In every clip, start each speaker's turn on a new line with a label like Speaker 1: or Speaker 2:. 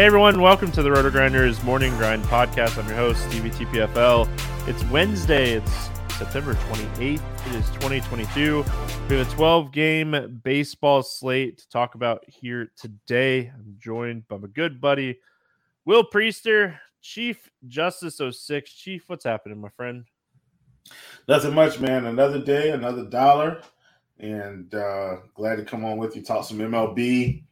Speaker 1: Hey everyone, welcome to the Roto Grinders Morning Grind Podcast. I'm your host, Stevie TPFL. It's Wednesday, it's September 28th. It is 2022. We have a 12 game baseball slate to talk about here today. I'm joined by my good buddy, Will Priester, Chief Justice 06. Chief, what's happening, my friend?
Speaker 2: Nothing much, man. Another day, another dollar. And uh, glad to come on with you, talk some MLB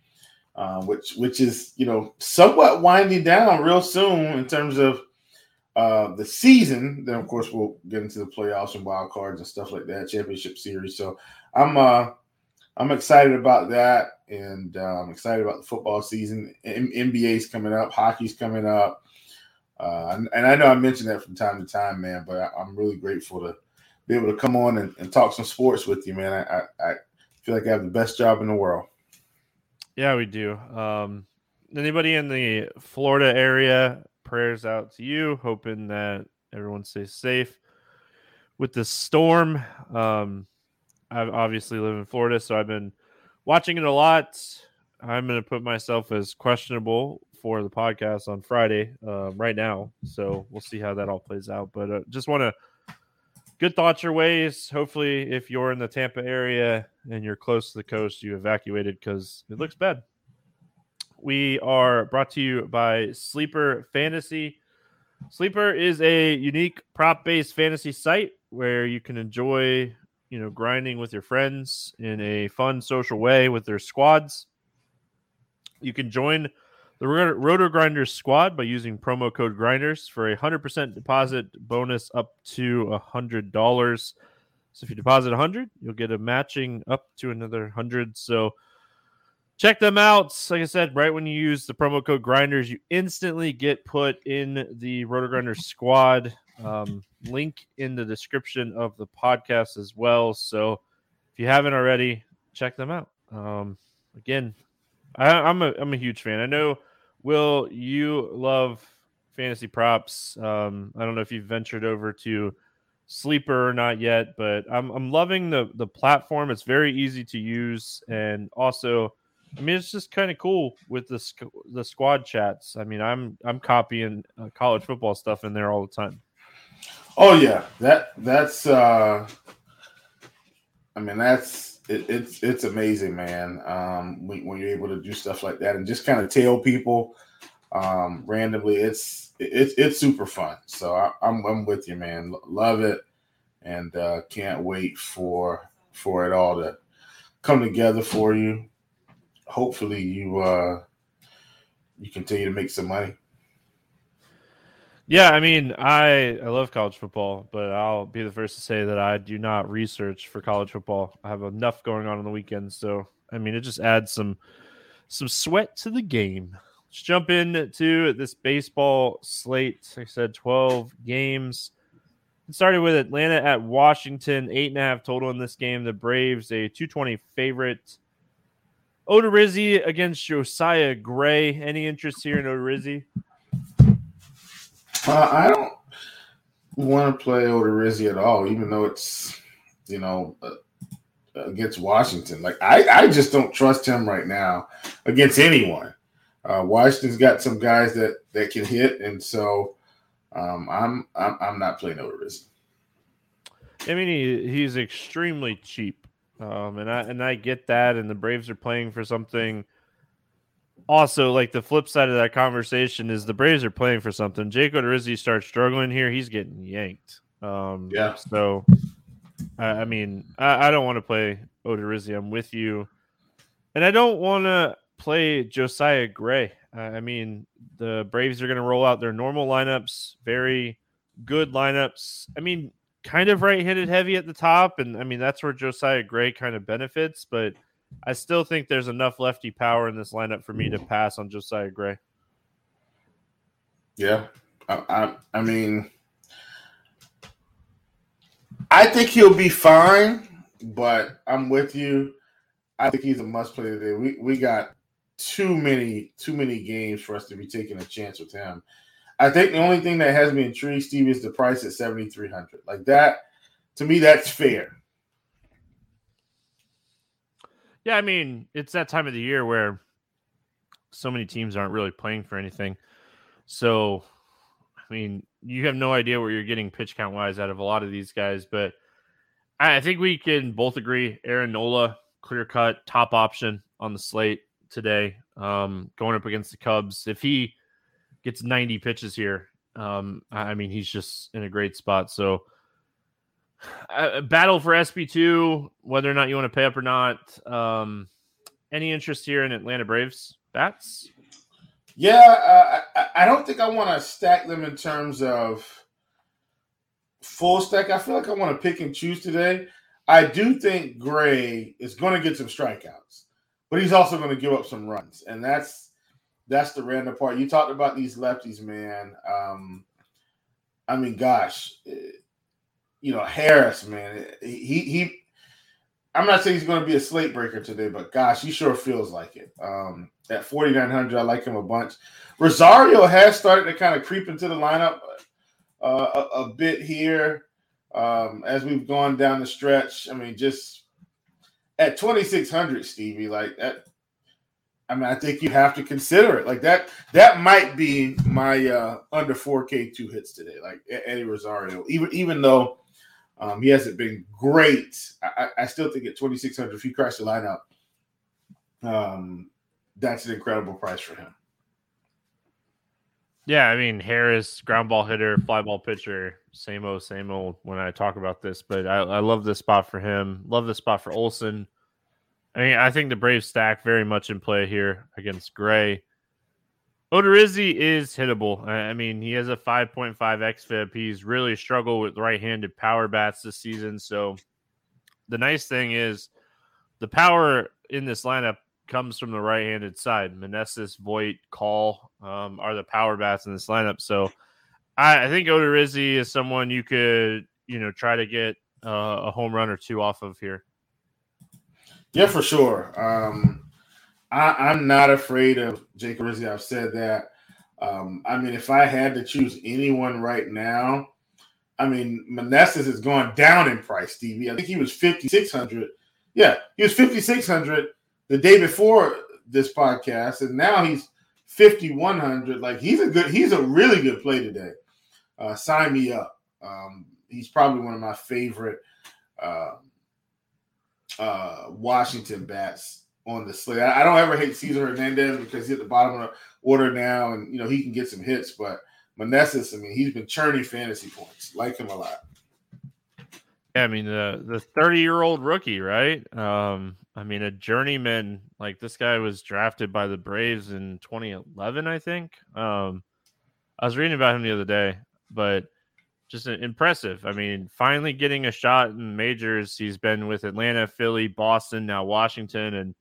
Speaker 2: uh, which which is you know somewhat winding down real soon in terms of uh, the season. Then of course we'll get into the playoffs and wild cards and stuff like that, championship series. So I'm uh, I'm excited about that, and I'm excited about the football season. M- NBA's coming up, hockey's coming up, uh, and, and, I know I mentioned that from time to time, man. But I, am really grateful to be able to come on and, and talk some sports with you, man. I, I, I feel like I have the best job in the world.
Speaker 1: Yeah, we do. Um, anybody in the Florida area, prayers out to you, hoping that everyone stays safe with the storm. Um, I obviously live in Florida, so I've been watching it a lot. I'm going to put myself as questionable for the podcast on Friday uh, right now. So we'll see how that all plays out. But uh, just want to good thoughts your ways. Hopefully, if you're in the Tampa area and you're close to the coast, you evacuated because it looks bad. We are brought to you by Sleeper Fantasy. Sleeper is a unique prop-based fantasy site where you can enjoy, you know, grinding with your friends in a fun social way with their squads. You can join the Roto Grinders squad by using promo code Grinders for a 100% deposit bonus up to a $100. So if you deposit a 100, you'll get a matching up to another 100. So check them out. Like I said, right when you use the promo code Grinders, you instantly get put in the Roto Grinders squad. Um, link in the description of the podcast as well. So if you haven't already, check them out. Um, again, I, am a I'm a huge fan. I know Will, you love fantasy props. Um, I don't know if you've ventured over to Sleeper or not yet, but I'm I'm loving the the platform. It's very easy to use, and also, I mean, it's just kind of cool with the the squad chats. I mean, I'm I'm copying uh, college football stuff in there all the time.
Speaker 2: Oh yeah, that that's. uh I mean, that's it, it's it's amazing, man. Um, when, when, you're able to do stuff like that and just kind of tell people um, randomly, it's it's it's super fun. So I, am I'm, I'm with you, man. Love it, and uh, can't wait for for it all to come together for you. Hopefully, you uh, you continue to make some money.
Speaker 1: Yeah, I mean, I I love college football, but I'll be the first to say that I do not research for college football. I have enough going on on the weekends, so I mean, it just adds some some sweat to the game. Let's jump into this baseball slate. Like I said 12 games. It started with Atlanta at Washington, eight and a half total in this game. The Braves, a 220 favorite. Odorizzi against Josiah Gray. Any interest here in Odorizzi?
Speaker 2: Uh, I don't want to play Odorizzi at all, even though it's, you know, uh, against Washington. Like, I, I just don't trust him right now against anyone. Uh, Washington's got some guys that, that can hit, and so um, I'm, I'm I'm not playing Odorizzi.
Speaker 1: I mean, he, he's extremely cheap. Um, and I and I get that, and the Braves are playing for something. Also, like the flip side of that conversation is the Braves are playing for something. Jake Odorizzi starts struggling here; he's getting yanked. Um,
Speaker 2: yeah.
Speaker 1: So, I, I mean, I, I don't want to play Odorizzi. I'm with you, and I don't want to play Josiah Gray. I mean, the Braves are going to roll out their normal lineups, very good lineups. I mean, kind of right-handed heavy at the top, and I mean that's where Josiah Gray kind of benefits. But I still think there's enough lefty power in this lineup for me to pass on Josiah Gray.
Speaker 2: Yeah, I, I, I mean, I think he'll be fine, but I'm with you. I think he's a must play today. We we got too many too many games for us to be taking a chance with him. I think the only thing that has me intrigued, Steve, is the price at seventy three hundred. Like that, to me, that's fair.
Speaker 1: Yeah, I mean, it's that time of the year where so many teams aren't really playing for anything. So, I mean, you have no idea what you're getting pitch count wise out of a lot of these guys, but I think we can both agree Aaron Nola, clear cut, top option on the slate today, um, going up against the Cubs. If he gets 90 pitches here, um, I mean, he's just in a great spot. So, uh, battle for SP2, whether or not you want to pay up or not. Um, any interest here in Atlanta Braves bats?
Speaker 2: Yeah, uh, I, I don't think I want to stack them in terms of full stack. I feel like I want to pick and choose today. I do think Gray is going to get some strikeouts, but he's also going to give up some runs, and that's that's the random part. You talked about these lefties, man. Um, I mean, gosh, you know Harris, man. He he. I'm not saying he's going to be a slate breaker today, but gosh, he sure feels like it. Um, at 4,900, I like him a bunch. Rosario has started to kind of creep into the lineup uh, a, a, bit here um, as we've gone down the stretch. I mean, just at 2,600, Stevie, like that. I mean, I think you have to consider it. Like that, that might be my uh, under 4K two hits today, like Eddie Rosario. Even even though um, he hasn't been great. I, I still think at 2,600, if he cracks the lineup, um, that's an incredible price for him.
Speaker 1: Yeah, I mean Harris, ground ball hitter, fly ball pitcher, same old, same old. When I talk about this, but I, I love this spot for him. Love this spot for Olson. I mean, I think the Braves stack very much in play here against Gray. Odorizzi is hittable. I mean, he has a 5.5 xFIP. He's really struggled with right-handed power bats this season. So the nice thing is the power in this lineup comes from the right-handed side. Meneses, Voit, Call um, are the power bats in this lineup. So I, I think Odorizzi is someone you could, you know, try to get uh, a home run or two off of here.
Speaker 2: Yeah, for sure. Um, I, am not afraid of Jake Rizzi. I've said that. Um, I mean, if I had to choose anyone right now, I mean, Meneses has gone down in price, Stevie. I think he was 5,600. Yeah, he was 5,600 the day before this podcast, and now he's 5,100. Like, he's a good, he's a really good play today. Uh, sign me up. Um, he's probably one of my favorite uh, uh, Washington bats on the slate. I, don't ever hate Cesar Hernandez because he's at the bottom of the order now, and you know he can get some hits. But Meneses, I mean, he's been churning fantasy points. Like him a lot.
Speaker 1: Yeah, I mean the the thirty year old rookie, right? Um, I mean a journeyman. Like this guy was drafted by the Braves in 2011, I think. Um, I was reading about him the other day, but just impressive. I mean, finally getting a shot in majors. He's been with Atlanta, Philly, Boston, now Washington, and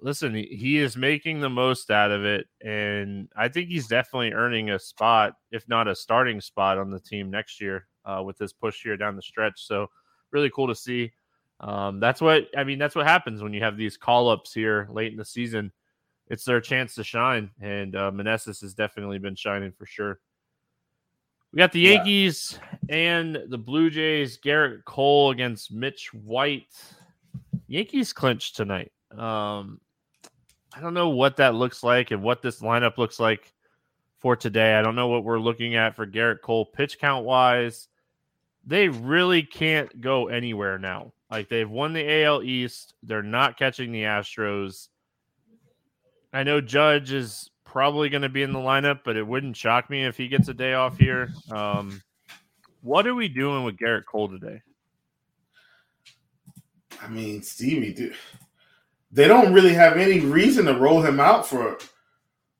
Speaker 1: listen, he is making the most out of it, and I think he's definitely earning a spot, if not a starting spot, on the team next year. uh, with this push here down the stretch. So really cool to see. Um, that's what I mean. That's what happens when you have these call ups here late in the season. It's their chance to shine, and uh, Meneses has definitely been shining for sure. We got the Yankees yeah. and the Blue Jays. Gerrit Cole against Mitch White. Yankees clinched tonight. Um, I don't know what that looks like and what this lineup looks like for today. I don't know what we're looking at for Gerrit Cole pitch count wise. They really can't go anywhere now. Like they've won the AL East. They're not catching the Astros. I know Judge is probably going to be in the lineup, but it wouldn't shock me if he gets a day off here. Um, what are we doing with Gerrit Cole today?
Speaker 2: I mean, Stevie, dude, they don't really have any reason to roll him out for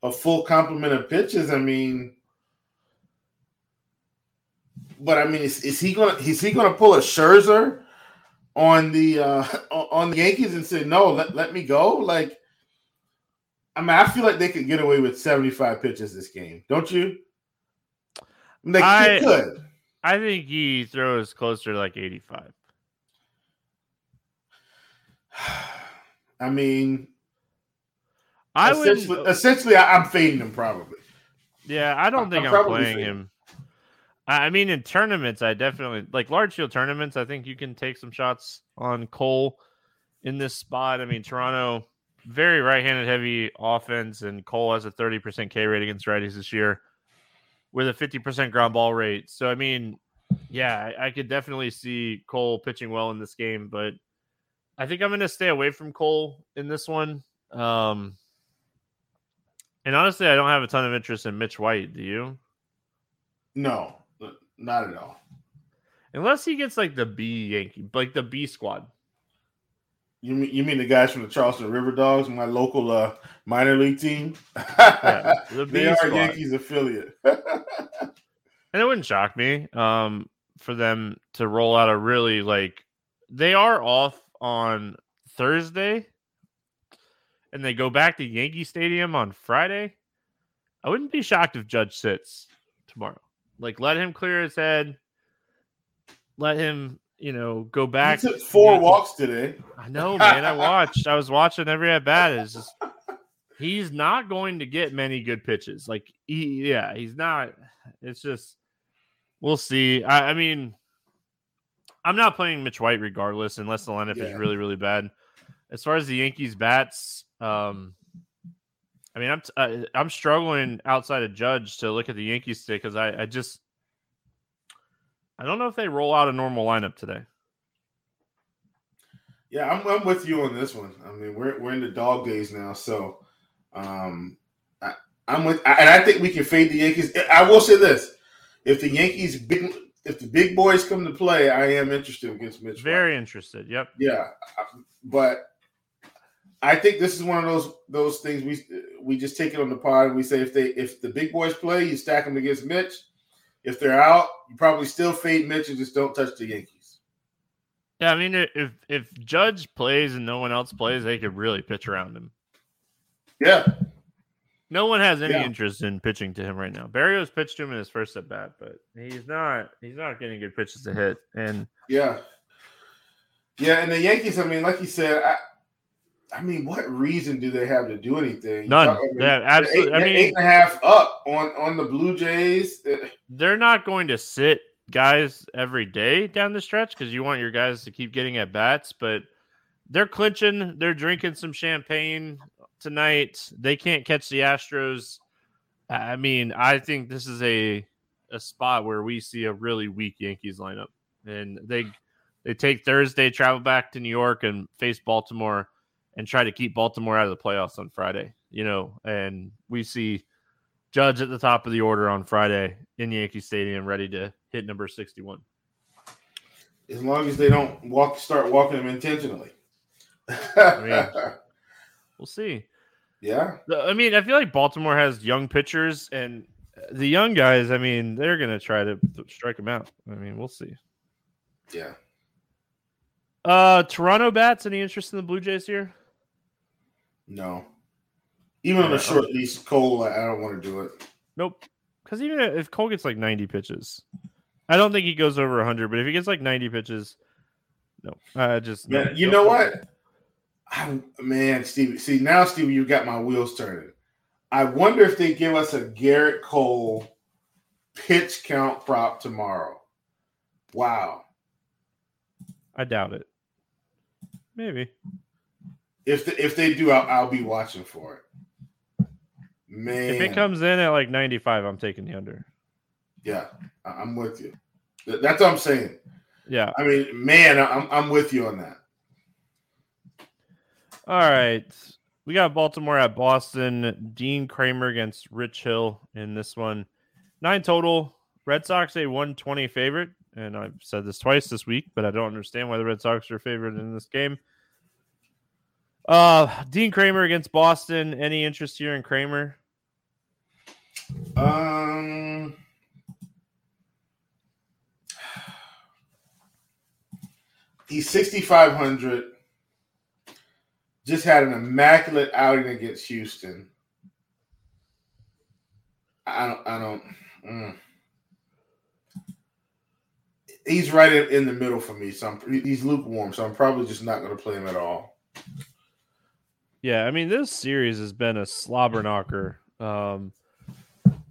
Speaker 2: a full complement of pitches. I mean, but I mean, is, is he gonna is he gonna pull a Scherzer on the uh on the Yankees and say no, let, let me go? Like, I mean, I feel like they could get away with 75 pitches this game, don't you?
Speaker 1: They, I, could. I think he throws closer to like 85.
Speaker 2: I mean,
Speaker 1: I
Speaker 2: essentially, would essentially uh, I'm fading him probably.
Speaker 1: Yeah, I don't think I'm, I'm playing fading. him. I mean, in tournaments, I definitely like large field tournaments. I think you can take some shots on Cole in this spot. I mean, Toronto very right-handed heavy offense, and Cole has a 30% K rate against righties this year with a 50% ground ball rate. So, I mean, yeah, I, I could definitely see Cole pitching well in this game, but I think I'm going to stay away from Cole in this one. Um, and honestly, I don't have a ton of interest in Mitch White. Do you?
Speaker 2: No, not at all.
Speaker 1: Unless he gets like the B Yankee, like the B squad.
Speaker 2: You mean you mean the guys from the Charleston River Dogs, my local uh, minor league team? yeah, the they are squad. Yankees affiliate. and
Speaker 1: it wouldn't shock me um, for them to roll out a really like they are off on Thursday and they go back to Yankee Stadium on Friday, I wouldn't be shocked if Judge sits tomorrow. Like, let him clear his head. Let him, you know, go back.
Speaker 2: He took four Yankee. walks today.
Speaker 1: I know, man. I watched. I was watching every at bat. Is just he's not going to get many good pitches. Like, he, yeah, he's not. It's just we'll see. I, I mean, I'm not playing Mitch White regardless, unless the lineup yeah. is really, really bad. As far as the Yankees bats, um, I mean, I'm t- uh, I'm struggling outside of Judge to look at the Yankees today because I, I just I don't know if they roll out a normal lineup today.
Speaker 2: Yeah, I'm, I'm with you on this one. I mean, we're we're in the dog days now, so um, I, am with, and I think we can fade the Yankees. I will say this: if the Yankees big, if the big boys come to play, I am interested against Mitch.
Speaker 1: Very White. interested. Yep.
Speaker 2: Yeah, but I think this is one of those those things we we just take it on the pod and we say if they if the big boys play, you stack them against Mitch. If they're out, you probably still fade Mitch and just don't touch the Yankees.
Speaker 1: Yeah, I mean, if if Judge plays and no one else plays, they could really pitch around him.
Speaker 2: Yeah.
Speaker 1: No one has any yeah. interest in pitching to him right now. Berrios pitched to him in his first at bat, but he's not he's not getting good pitches to hit. And
Speaker 2: yeah, yeah, and the Yankees. I mean, like you said, I, I mean, what reason do they have to do anything?
Speaker 1: None. I mean, yeah, absolutely.
Speaker 2: Eight,
Speaker 1: I mean,
Speaker 2: eight and a half up on on the Blue Jays.
Speaker 1: Uh, they're not going to sit guys every day down the stretch because you want your guys to keep getting at bats, but they're clinching. They're drinking some champagne tonight. They can't catch the Astros. I mean, I think this is a a spot where we see a really weak Yankees lineup, and they they take Thursday, travel back to New York, and face Baltimore and try to keep Baltimore out of the playoffs on Friday. You know, and we see Judge at the top of the order on Friday in Yankee Stadium, ready to hit number sixty-one.
Speaker 2: As long as they don't walk, start walking them intentionally.
Speaker 1: I mean, we'll see.
Speaker 2: Yeah.
Speaker 1: I mean, I feel like Baltimore has young pitchers, and the young guys. I mean, they're gonna try to strike them out. I mean, we'll see.
Speaker 2: Yeah.
Speaker 1: Uh, Toronto bats. Any interest in the Blue Jays here?
Speaker 2: No. Even on a short leash, Cole, I don't want to do it.
Speaker 1: Nope. Because even if Cole gets like 90 pitches, I don't think he goes over 100, but if he gets like 90 pitches, no, I just
Speaker 2: Man,
Speaker 1: no,
Speaker 2: you know what? I, man, Stevie. See now, Stevie, You've got my wheels turning. I wonder if they give us a Gerrit Cole pitch count prop tomorrow. Wow.
Speaker 1: I doubt it. Maybe.
Speaker 2: If the, if they do, I'll, I'll be watching for it. Man,
Speaker 1: If it comes in at like 95, I'm taking the under.
Speaker 2: yeah, I'm with you. That's what I'm saying.
Speaker 1: Yeah.
Speaker 2: I mean, man, I'm I'm with you on that.
Speaker 1: All right. We got Baltimore at Boston. Dean Kremer against Rich Hill in this one. Nine total. Red Sox a 120 favorite. And I've said this twice this week, but I don't understand why the Red Sox are favored in this game. Uh Dean Kremer against Boston. Any interest here in Kremer?
Speaker 2: Um, he's 6,500. Just had an immaculate outing against Houston. I don't, I don't, mm. he's right in, in the middle for me. So I'm, he's lukewarm. So I'm probably just not going to play him at all.
Speaker 1: Yeah, I mean this series has been a slobber knocker. Um,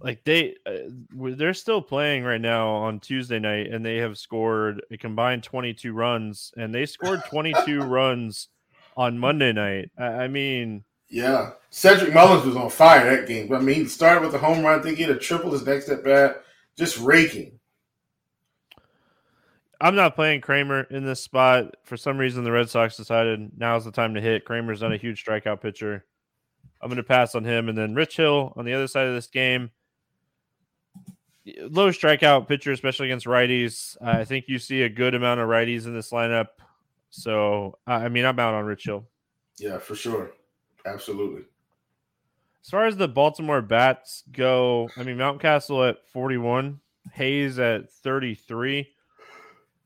Speaker 1: like they uh, they're still playing right now on Tuesday night, and they have scored a combined 22 runs, and they scored 22 runs on Monday night. I, I mean,
Speaker 2: Yeah. Cedric Mullins was on fire that game. I mean, he started with a home run. I think he had a triple his next at bat, just raking.
Speaker 1: I'm not playing Kremer in this spot. For some reason, the Red Sox decided now's the time to hit. Kremer's not a huge strikeout pitcher. I'm going to pass on him. And then Rich Hill on the other side of this game. Low strikeout pitcher, especially against righties. I think you see a good amount of righties in this lineup. So, I I mean, I'm out on Rich Hill.
Speaker 2: Yeah, for sure. Absolutely.
Speaker 1: As far as the Baltimore bats go, I mean, Mountcastle at 41, Hays at 33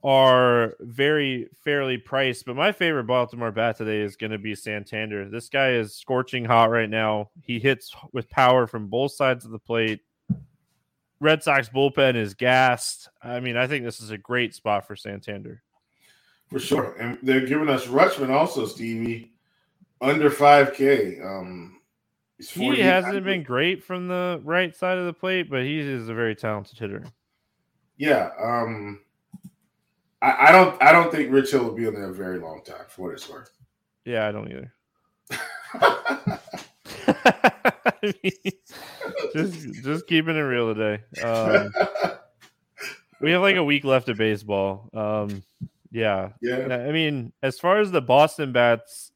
Speaker 1: are very fairly priced. But my favorite Baltimore bat today is going to be Santander. This guy is scorching hot right now. He hits with power from both sides of the plate. Red Sox bullpen is gassed. I mean, I think this is a great spot for Santander.
Speaker 2: For sure. And they're giving us Rutschman also, Stevie, under 5K. Um,
Speaker 1: He hasn't been great from the right side of the plate, but he is a very talented hitter.
Speaker 2: Yeah. Um, I, I don't. I don't think Rich Hill will be on there a very long time. For what it's worth.
Speaker 1: Yeah, I don't either. I mean, just just keeping it real today. Um, we have like a week left of baseball. Um, yeah,
Speaker 2: yeah.
Speaker 1: I mean, as far as the Boston bats,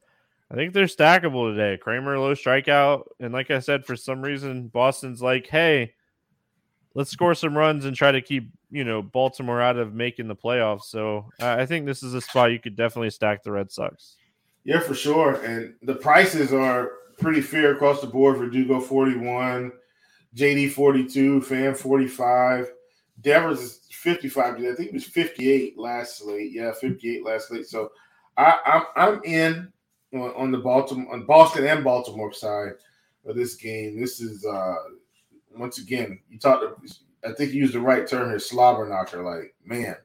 Speaker 1: I think they're stackable today. Kremer low strikeout, and like I said, for some reason, Boston's like, hey, let's score some runs and try to keep you know Baltimore out of making the playoffs. So uh, I think this is a spot you could definitely stack the Red Sox.
Speaker 2: Yeah, for sure. And the prices are pretty fair across the board. for Verdugo 41, JD 42, Fan 45. Devers is 55. I think it was 58 last slate. Yeah, 58 last slate. So I, I'm I'm in on, on the Baltimore on Boston and Baltimore side of this game. This is uh once again, you talked I think you used the right term here, slobber knocker. Like, man.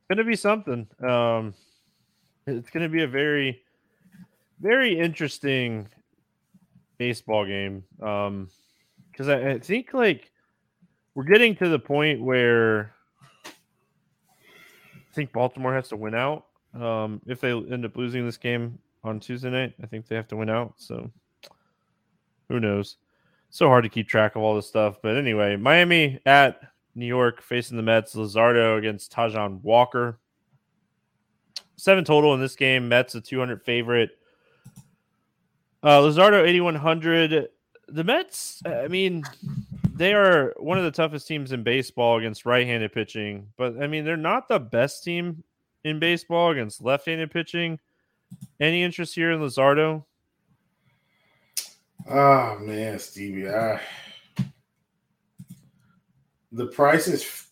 Speaker 1: It's gonna be something. Um, it's gonna be a very, very interesting baseball game. Um, because I, I think like we're getting to the point where I think Baltimore has to win out. Um, if they end up losing this game on Tuesday night, I think they have to win out. So who knows? So hard to keep track of all this stuff. But anyway, Miami at New York facing the Mets. Luzardo against Taijuan Walker. Seven total in this game. Mets a 200 favorite. Uh, Luzardo 8100. The Mets, I mean, they are one of the toughest teams in baseball against right-handed pitching, but I mean, they're not the best team in baseball against left-handed pitching. Any interest here in Luzardo?
Speaker 2: Oh man, Stevie, I, the price is f-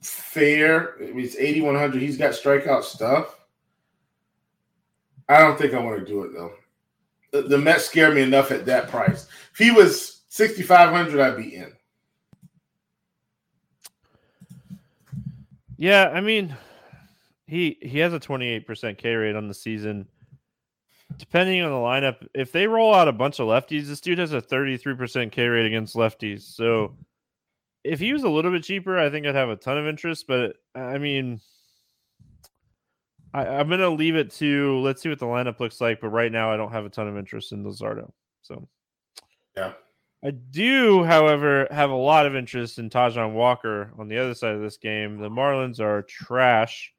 Speaker 2: fair. It's eighty one hundred. He's got strikeout stuff. I don't think I want to do it though. The, the Mets scare me enough at that price. If he was sixty five hundred, I'd be in.
Speaker 1: Yeah, I mean, he he has a 28% K rate on the season. Depending on the lineup, if they roll out a bunch of lefties, this dude has a 33% K rate against lefties. So if he was a little bit cheaper, I think I'd have a ton of interest. But I mean, I, am gonna leave it to let's see what the lineup looks like. But right now, I don't have a ton of interest in Luzardo. So
Speaker 2: yeah,
Speaker 1: I do, however, have a lot of interest in Taijuan Walker on the other side of this game. The Marlins are trash.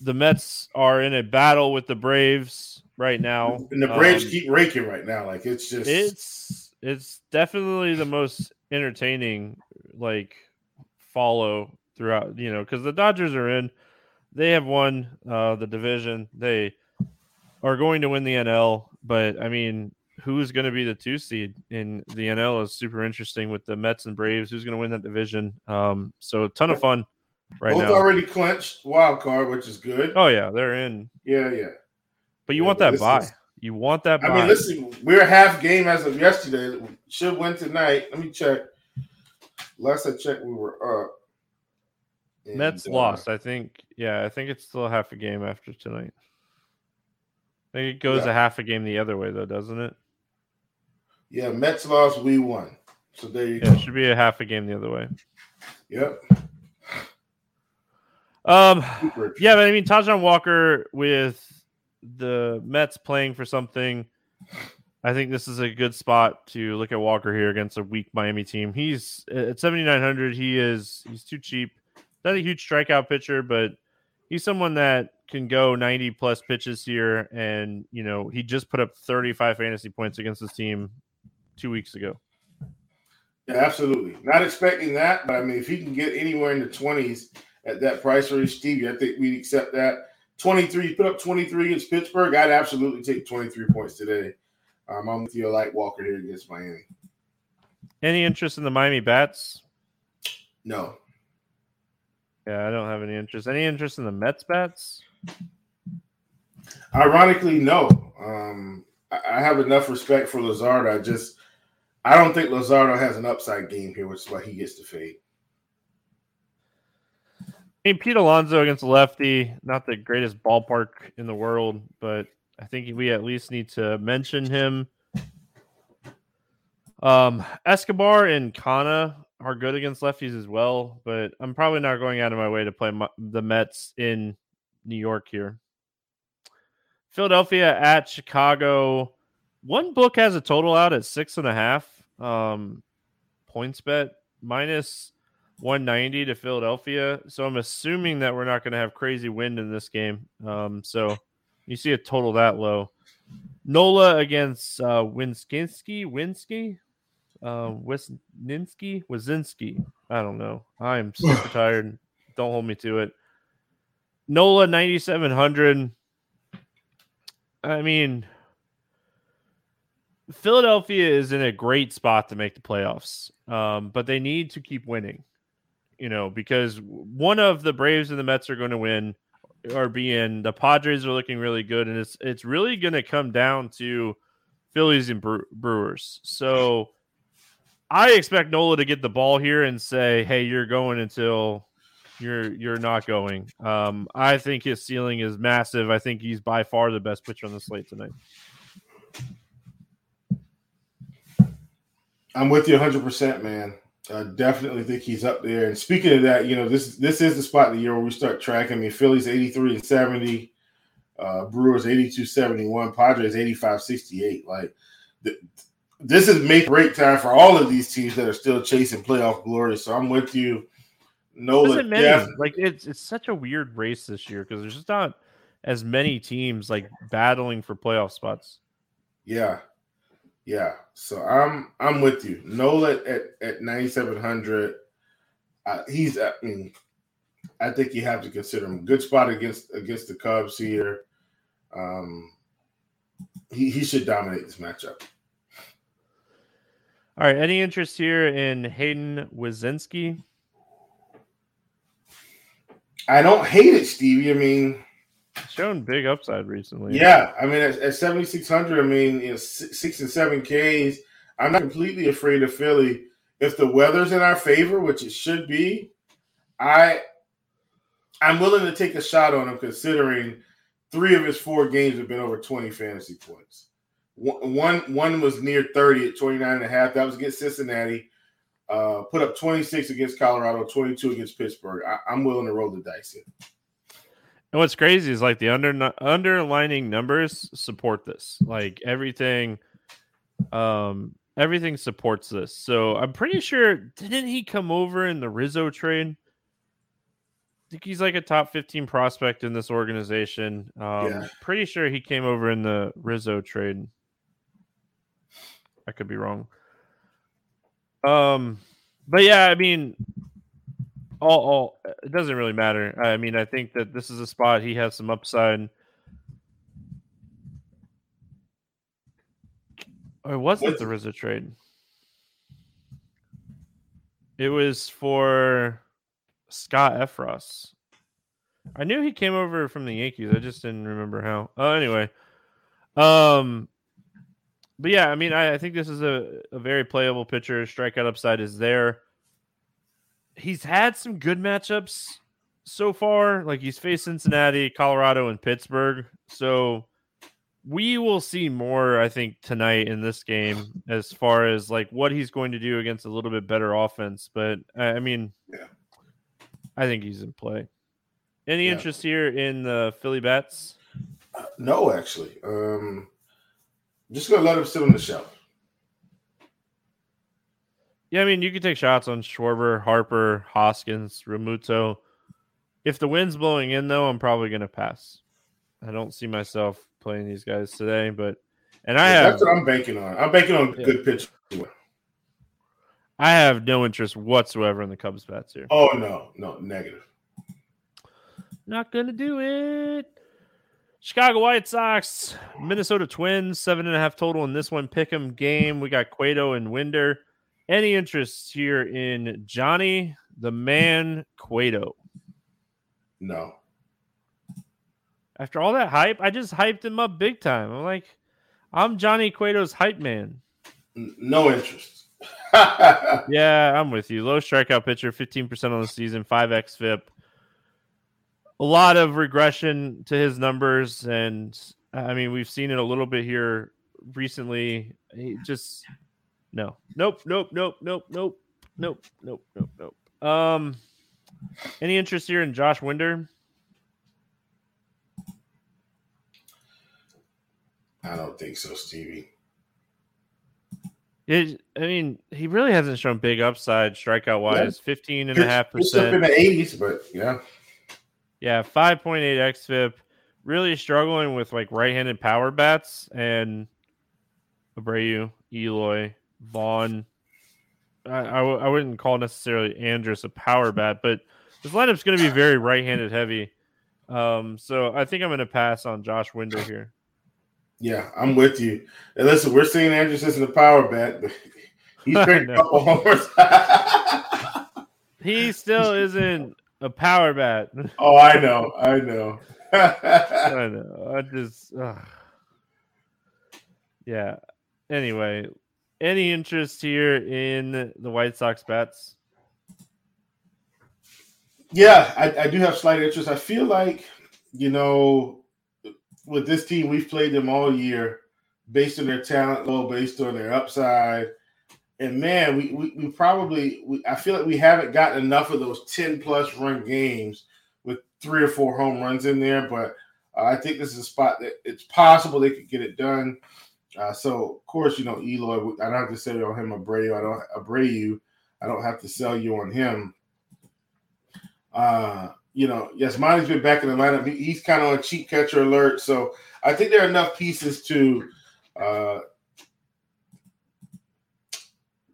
Speaker 1: The Mets are in a battle with the Braves right now,
Speaker 2: and the Braves um, keep raking right now. Like it's just
Speaker 1: it's it's definitely the most entertaining like follow throughout. You know, because the Dodgers are in, they have won uh, the division. They are going to win the NL, but I mean, who's going to be the two seed in the NL is super interesting with the Mets and Braves. Who's going to win that division? Um, so a ton of fun right
Speaker 2: Both
Speaker 1: now.
Speaker 2: already clinched wild card, which is good.
Speaker 1: Oh yeah, they're in.
Speaker 2: Yeah, yeah.
Speaker 1: But you
Speaker 2: yeah,
Speaker 1: want
Speaker 2: but
Speaker 1: that buy.
Speaker 2: Is,
Speaker 1: you want that. Buy.
Speaker 2: I mean, listen, we're half game as of yesterday. Should win tonight. Let me check. Last I checked, we were up.
Speaker 1: And, Mets uh, lost. I think. Yeah, I think it's still half a game after tonight. I think it goes yeah. a half a game the other way, though, doesn't it?
Speaker 2: Yeah, Mets lost. We won. So there you
Speaker 1: yeah,
Speaker 2: go.
Speaker 1: It should be a half a game the other way.
Speaker 2: Yep.
Speaker 1: Um. Yeah, but I mean, Taijuan Walker with the Mets playing for something. I think this is a good spot to look at Walker here against a weak Miami team. He's at 7900. He is he's too cheap. Not a huge strikeout pitcher, but he's someone that can go 90 plus pitches here. And you know, he just put up 35 fantasy points against his team two weeks ago.
Speaker 2: Yeah, absolutely. Not expecting that, but I mean, if he can get anywhere in the 20s at that price range, Stevie, I think we'd accept that. 23, put up 23 against Pittsburgh. I'd absolutely take 23 points today. Um, I'm with you. Like Walker here against Miami.
Speaker 1: Any interest in the Miami Bats?
Speaker 2: No.
Speaker 1: Yeah, I don't have any interest. Any interest in the Mets Bats?
Speaker 2: Ironically, no. Um, I have enough respect for Luzardo. I just I don't think Luzardo has an upside game here, which is why he gets to fade.
Speaker 1: I mean, Pete Alonso against a lefty, not the greatest ballpark in the world, but I think we at least need to mention him. Um, Escobar and Canha are good against lefties as well, but I'm probably not going out of my way to play my, the Mets in New York here. Philadelphia at Chicago. One book has a total out at six and a half. Um, PointsBet minus 190 to Philadelphia. So I'm assuming that we're not going to have crazy wind in this game. Um, so you see a total that low. Nola against uh, Winskinski, Winsky, uh, Wisninsky, Wazinski. I don't know. I'm super tired. Don't hold me to it. Nola 9700. I mean, Philadelphia is in a great spot to make the playoffs, um, but they need to keep winning. You know, because one of the Braves and the Mets are going to win, or be in. The Padres are looking really good, and it's it's really going to come down to Phillies and Brewers. So I expect Nola to get the ball here and say, "Hey, you're going until you're you're not going." Um, I think his ceiling is massive. I think he's by far the best pitcher on the slate tonight.
Speaker 2: I'm with you 100, percent man. I definitely think he's up there. And speaking of that, you know this this is the spot of the year where we start tracking. I mean, Phillies 83 and 70, uh, Brewers 82 71, Padres 85 68. Like the, this is make great time for all of these teams that are still chasing playoff glory. So I'm with you. No,
Speaker 1: like it's it's such a weird race this year because there's just not as many teams like battling for playoff spots.
Speaker 2: Yeah, yeah, so I'm I'm with you. Nola at at 9700. Uh, he's I mean, I think you have to consider him good spot against against the Cubs here. Um, he he should dominate this matchup.
Speaker 1: All right, any interest here in Hayden Wesneski?
Speaker 2: I don't hate it, Stevie. I mean,
Speaker 1: shown big upside recently.
Speaker 2: Yeah, I mean, at, at 7,600, I mean, you know, six, six and seven Ks. I'm not completely afraid of Philly. If the weather's in our favor, which it should be, I I'm willing to take a shot on him considering three of his four games have been over 20 fantasy points. One, one was near 30 at 29 and a half. That was against Cincinnati. Uh, put up 26 against Colorado, 22 against Pittsburgh. I, am willing to roll the dice here.
Speaker 1: And what's crazy is like the under underlining numbers support this. Like everything, um, everything supports this. So I'm pretty sure didn't he come over in the Rizzo trade? I think he's like a top 15 prospect in this organization. Um, yeah. Pretty sure he came over in the Rizzo trade. I could be wrong. Um, but yeah, I mean, all, all it doesn't really matter. I mean, I think that this is a spot he has some upside. Or was it the Rizzo trade? It was for Scott Effross. I knew he came over from the Yankees. I just didn't remember how. Oh, anyway. Um, but yeah, I mean, I, I think this is a, a very playable pitcher. Strikeout upside is there. He's had some good matchups so far. Like he's faced Cincinnati, Colorado, and Pittsburgh. So we will see more, I think, tonight in this game as far as like what he's going to do against a little bit better offense. But I mean, yeah. I think he's in play. Any yeah. interest here in the Philly bats?
Speaker 2: Uh, no, actually. Um, just gonna let him sit on the shelf.
Speaker 1: Yeah, I mean, you can take shots on Schwarber, Harper, Hoskins, Realmuto. If the wind's blowing in, though, I'm probably gonna pass. I don't see myself playing these guys today, but and I yeah, have
Speaker 2: that's what I'm banking on. I'm banking on yeah. good pitch.
Speaker 1: I have no interest whatsoever in the Cubs bats here.
Speaker 2: Oh no, no, negative.
Speaker 1: Not gonna do it. Chicago White Sox, Minnesota Twins, seven and a half total in this one. Pick 'em game. We got Cueto and Winder. Any interest here in Johnny the Man Cueto?
Speaker 2: No.
Speaker 1: After all that hype, I just hyped him up big time. I'm like, I'm Johnny Cueto's hype man.
Speaker 2: No interest.
Speaker 1: yeah, I'm with you. Low strikeout pitcher, 15% on the season, 5x FIP a lot of regression to his numbers, and I mean we've seen it a little bit here recently. He just no, nope, nope, nope, nope, nope, nope, nope, nope, nope. Um, any interest here in Josh Winder?
Speaker 2: I don't think so, Stevie.
Speaker 1: It, I mean, he really hasn't shown big upside strikeout wise. Yeah. 15 and a half percent.
Speaker 2: in the 80s, but yeah.
Speaker 1: Yeah, 5.8 xFIP. Really struggling with like right-handed power bats and Abreu, Eloy, Vaughn. I, I, I wouldn't call necessarily Andrus a power bat, but this lineup's going to be very right-handed heavy. Um, so I think I'm going to pass on Josh Winder here.
Speaker 2: Yeah, I'm with you. And listen, we're seeing Andrus as a power bat, but he's turned a couple homers.
Speaker 1: he still isn't a power bat.
Speaker 2: Oh, I know, I know.
Speaker 1: I know. I just, ugh. yeah. Anyway, any interest here in the White Sox bats?
Speaker 2: Yeah, I, I do have slight interest. I feel like, you know, with this team, we've played them all year based on their talent low, based on their upside and man, we, we, we probably we, I feel like we haven't gotten enough of those 10 plus run games with three or four home runs in there, but uh, I think this is a spot that it's possible they could get it done. Uh, so of course, you know, Eloy, I don't have to sell you on him Abreu. I don't Abreu. I don't have to sell you on him. Uh, you know, yes, Monty's been back in the lineup. He, he's kind of on cheap catcher alert. So I think there are enough pieces to uh,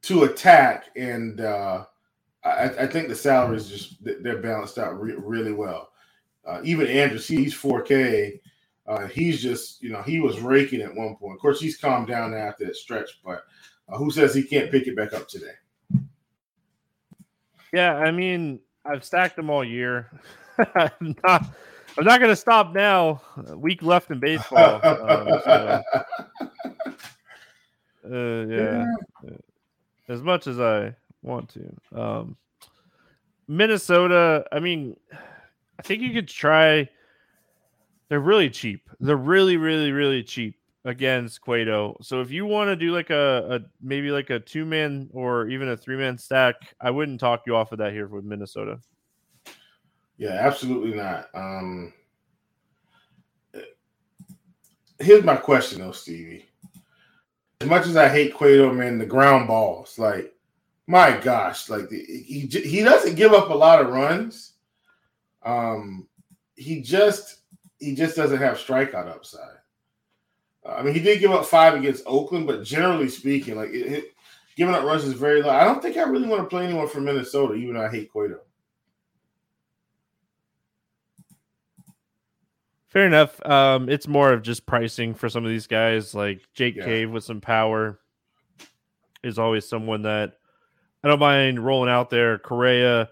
Speaker 2: to attack, and uh, I, I, think the salaries just they're balanced out re- really well. Uh, even Andrus, he's 4K. Uh, he's just, you know, he was raking at one point. Of course, he's calmed down after that stretch, but uh, who says he can't pick it back up today?
Speaker 1: Yeah, I mean, I've stacked them all year. I'm not. I'm not going to stop now. A week left in baseball. Um, so, uh, yeah. yeah as much as I want to. Um, Minnesota, I mean, I think you could try. They're really cheap. They're really, really, really cheap against Cueto. So if you want to do like a, a maybe like a two man or even a three man stack, I wouldn't talk you off of that here with Minnesota.
Speaker 2: Yeah, absolutely not. Um Here's my question though, Stevie. As much as I hate Cueto, man, the ground balls, like my gosh, like he he doesn't give up a lot of runs. Um, he just he just doesn't have strikeout upside. I mean, he did give up five against Oakland, but generally speaking, like it, it, giving up runs is very low. I don't think I really want to play anyone from Minnesota, even though I hate Cueto.
Speaker 1: Fair enough. Um, it's more of just pricing for some of these guys, like Jake
Speaker 2: Yeah.
Speaker 1: Cave with some power is always someone that I don't mind rolling out there. Correa,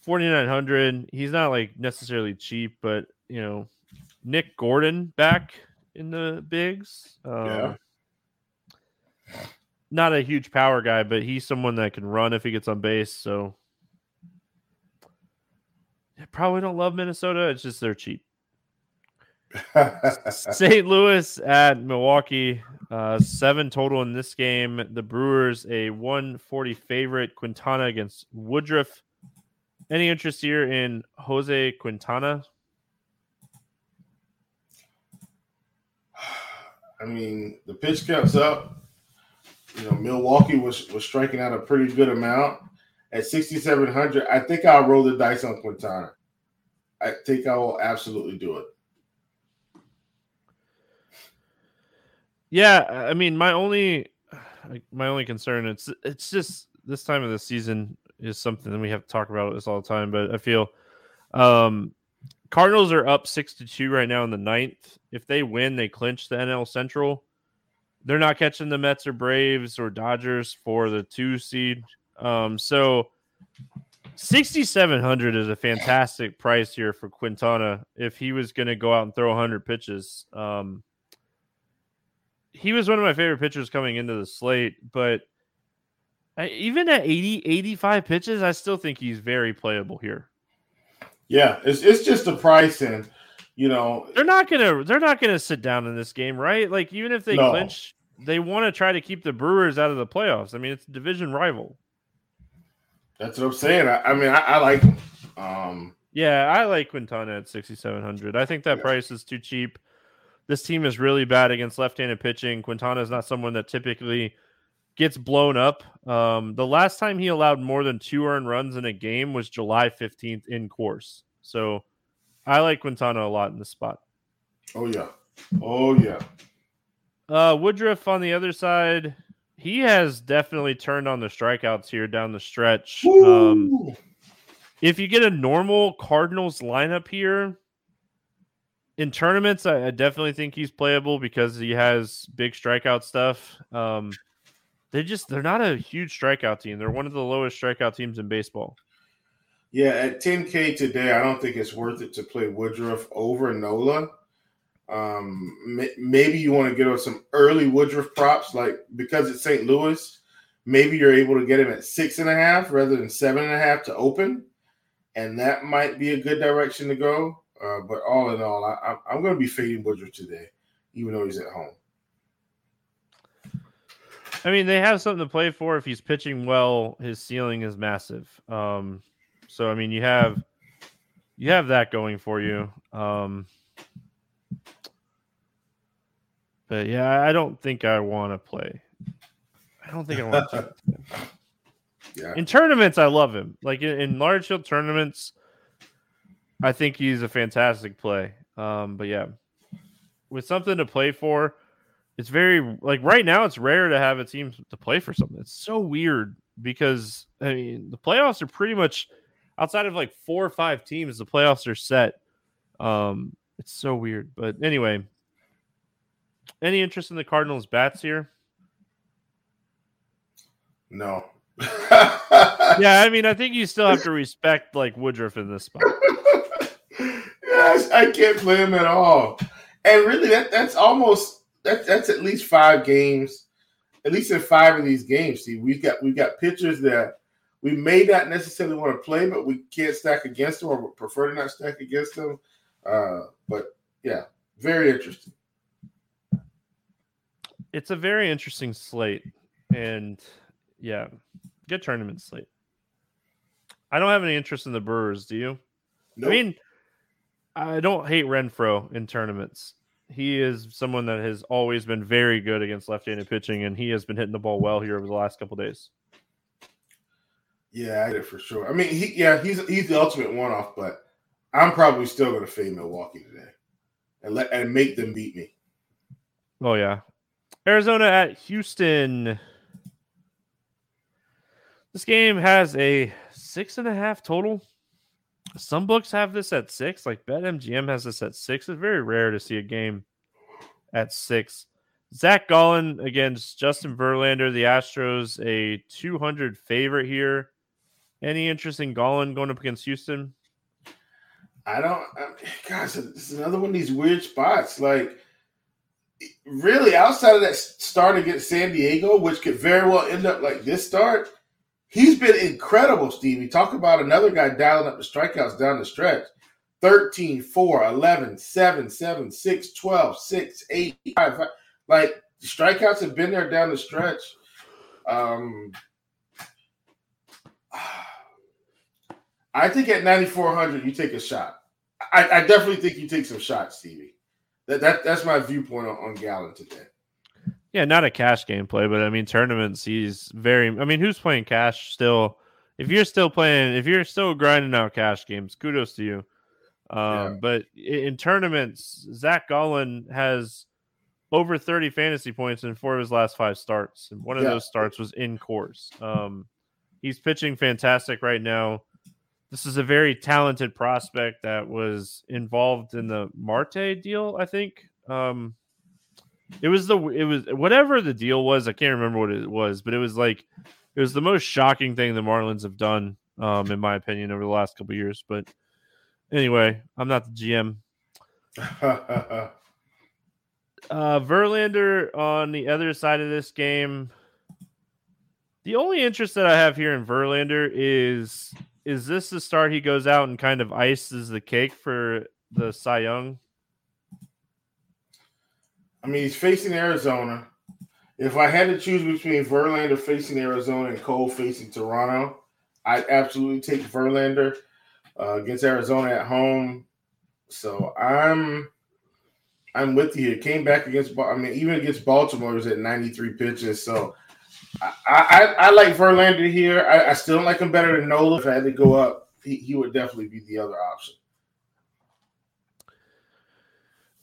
Speaker 1: forty nine hundred. He's not like necessarily cheap, but you know, Nick Gordon back in the bigs. Um,
Speaker 2: Yeah.
Speaker 1: Not a huge power guy, but he's someone that can run if he gets on base. So I probably don't love Minnesota. It's just they're cheap. St. Louis at Milwaukee, uh, seven total in this game. The Brewers a 140 favorite. Quintana against Woodruff. Any interest here in Jose Quintana?
Speaker 2: I mean, the pitch counts up. You know, Milwaukee was was striking out a pretty good amount at 6,700. I think I'll roll the dice on Quintana. I think I will absolutely do it.
Speaker 1: Yeah, I mean, my only my only concern it's it's just this time of the season is something that we have to talk about this all the time. But I feel um, Cardinals are up six to two right now in the ninth. If they win, they clinch the NL Central. They're not catching the Mets or Braves or Dodgers for the two seed. Um, so sixty seven hundred is a fantastic price here for Quintana if he was going to go out and throw hundred pitches. Um, he was one of my favorite pitchers coming into the slate, but I, even at 80, 85 pitches, I still think he's very playable here.
Speaker 2: Yeah, it's it's just the price, and you know,
Speaker 1: They're not gonna they're not gonna sit down in this game, right? Like even if they
Speaker 2: No.
Speaker 1: clinch, they want to try to keep the Brewers out of the playoffs. I mean, it's a division rival.
Speaker 2: that's what I'm saying. I, I mean, I, I like. Um,
Speaker 1: Yeah, I like Quintana at 6,700. I think that
Speaker 2: Yeah.
Speaker 1: price is too cheap. This team is really bad against left-handed pitching. Quintana is not someone that typically gets blown up. Um, the last time he allowed more than two earned runs in a game was July 15th in Coors. So I like Quintana a lot in this spot.
Speaker 2: oh yeah, oh yeah.
Speaker 1: Uh, Woodruff on the other side, he has definitely turned on the strikeouts here down the stretch. Um, if you get a normal Cardinals lineup here in tournaments, I, I definitely think he's playable because he has big strikeout stuff. Um, they just they're not a huge strikeout team. They're one of the lowest strikeout teams in baseball.
Speaker 2: Yeah, at 10K today, I don't think it's worth it to play Woodruff over Nola. Um, maybe you want to get on some early Woodruff props, like because it's St. Louis, maybe you're able to get him at six and a half rather than seven and a half to open, and that might be a good direction to go. Uh, but all in all, I, I'm going to be fading Woodruff today, even though he's at home.
Speaker 1: I mean, they have something to play for. If he's pitching well, his ceiling is massive. Um, so I mean, you have you have that going for you. Um, but yeah, I don't think I want to play. I don't think I want to.
Speaker 2: Yeah,
Speaker 1: in tournaments, I love him. Like in, in large field tournaments, I think he's a fantastic play. Um, but yeah, with something to play for, it's very like right now. It's rare to have a team to play for something. It's so weird because I mean the playoffs are pretty much outside of like four or five teams. The playoffs are set. Um, it's so weird. But anyway, any interest in the Cardinals bats here?
Speaker 2: no.
Speaker 1: Yeah, I mean, I think you still have to respect like Woodruff in this spot.
Speaker 2: yes, I can't play him at all. And really, that that's almost that, that's at least five games. At least in five of these games, see, we've got we've got pitchers that we may not necessarily want to play, but we can't stack against them or prefer to not stack against them. Uh, but yeah, very interesting.
Speaker 1: It's a very interesting slate, and yeah, good tournament slate. I don't have any interest in the Brewers. Do you? Nope. I mean, I don't hate Renfro in tournaments. He is someone that has always been very good against left-handed pitching, and he has been hitting the ball well here over the last couple days.
Speaker 2: Yeah, I did for sure. I mean, he yeah, he's he's the ultimate one-off, but I'm probably still going to fade Milwaukee today, and let and make them beat me.
Speaker 1: Oh yeah, Arizona at Houston. This game has a six and a half total. Some books have this at six, like BetMGM has this at six. It's very rare to see a game at six. Zach Gallen against Justin Verlander, the Astros, a 200 favorite here. Any interest in Gallen going up against Houston?
Speaker 2: I don't. I, gosh, this is another one of these weird spots. Like, really, outside of that start against San Diego, which could very well end up like this start, He's been incredible, Stevie. Talk about another guy dialing up the strikeouts down the stretch. 13, 4, 11, 7, 7, 6, 12, 6, 8, 5. 5. Like, strikeouts have been there down the stretch. Um, I think at 9,400, you take a shot. I, I, definitely think you take some shots, Stevie. That, that That's my viewpoint on, on Gallen today.
Speaker 1: Yeah, not a cash gameplay, but I mean tournaments. He's very. I mean, who's playing cash still? If you're still playing, if you're still grinding out cash games, kudos to you. Um, yeah. But in tournaments, Zach Gallen has over 30 fantasy points in four of his last five starts, and one of yeah. those starts was in Coors. Um, he's pitching fantastic right now. This is a very talented prospect that was involved in the Marte deal, I think. Um, it was the it was whatever the deal was. I can't remember what it was, but it was like it was the most shocking thing the Marlins have done, um, in my opinion, over the last couple years. But anyway, I'm not the GM. uh, Verlander on the other side of this game. The only interest that I have here in Verlander is is this the start he goes out and kind of ices the cake for the Cy Young
Speaker 2: I mean, he's facing Arizona. If I had to choose between Verlander facing Arizona and Cole facing Toronto, I'd absolutely take Verlander uh, against Arizona at home. So I'm I'm with you. It came back against I mean, even against Baltimore, was at 93 pitches. So I, I, I like Verlander here. I, I, still like him better than Nola. If I had to go up, he, he would definitely be the other option.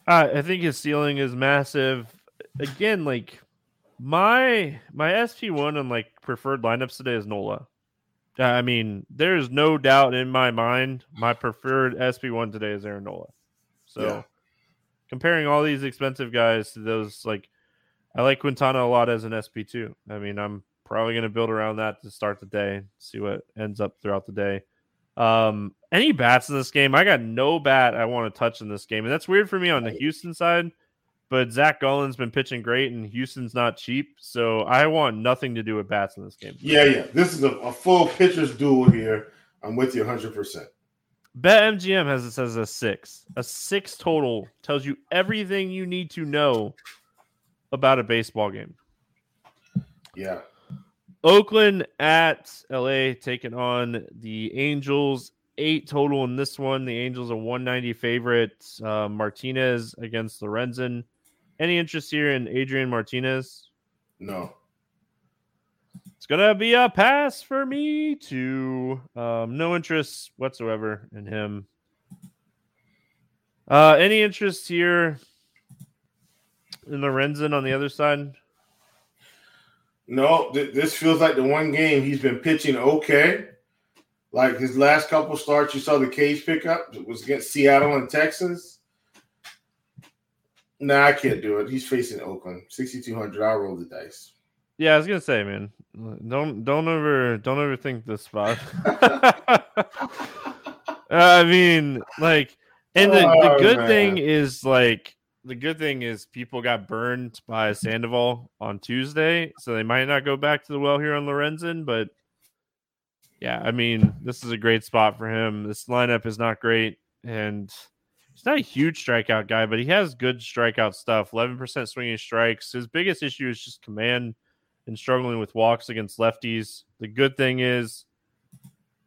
Speaker 1: Uh, I think his ceiling is massive. Again, like my my SP one and like preferred lineups today is Nola. I mean, there's no doubt in my mind my preferred SP one today is Aaron Nola. So yeah. comparing all these expensive guys to those, like I like Quintana a lot as an SP two. I mean, I'm probably going to build around that to start the day, see what ends up throughout the day. Um, any bats in this game? I got no bat I want to touch in this game, and that's weird for me on the Houston side. But Zach Gallen's been pitching great, and Houston's not cheap, so I want nothing to do with bats in this game.
Speaker 2: Yeah, yeah, this is a, a full pitchers duel here. I'm with you 100. percent
Speaker 1: BetMGM has this as a six. A six total tells you everything you need to know about a baseball game.
Speaker 2: Yeah.
Speaker 1: Oakland at LA taking on the Angels. Eight total in this one. The Angels are 190 favorites. Uh, Martinez against Lorenzen. Any interest here in Adrian Martinez?
Speaker 2: No.
Speaker 1: It's gonna be a pass for me too. Um, no interest whatsoever in him. Uh, any interest here in Lorenzen on the other side?
Speaker 2: No, th- this feels like the one game he's been pitching okay. Like his last couple starts, you saw the cage pickup it was against Seattle and Texas. Nah, I can't do it. He's facing Oakland, sixty two hundred. I'll roll the dice.
Speaker 1: Yeah, I was gonna say, man, don't don't ever don't overthink this spot. I mean, like, and the, the oh, good thing is like the good thing is people got burned by Sandoval on Tuesday, so they might not go back to the well here on Lorenzen, but yeah, I mean, this is a great spot for him. This lineup is not great, and he's not a huge strikeout guy, but he has good strikeout stuff. Eleven percent swinging strikes. His biggest issue is just command and struggling with walks against lefties. The good thing is,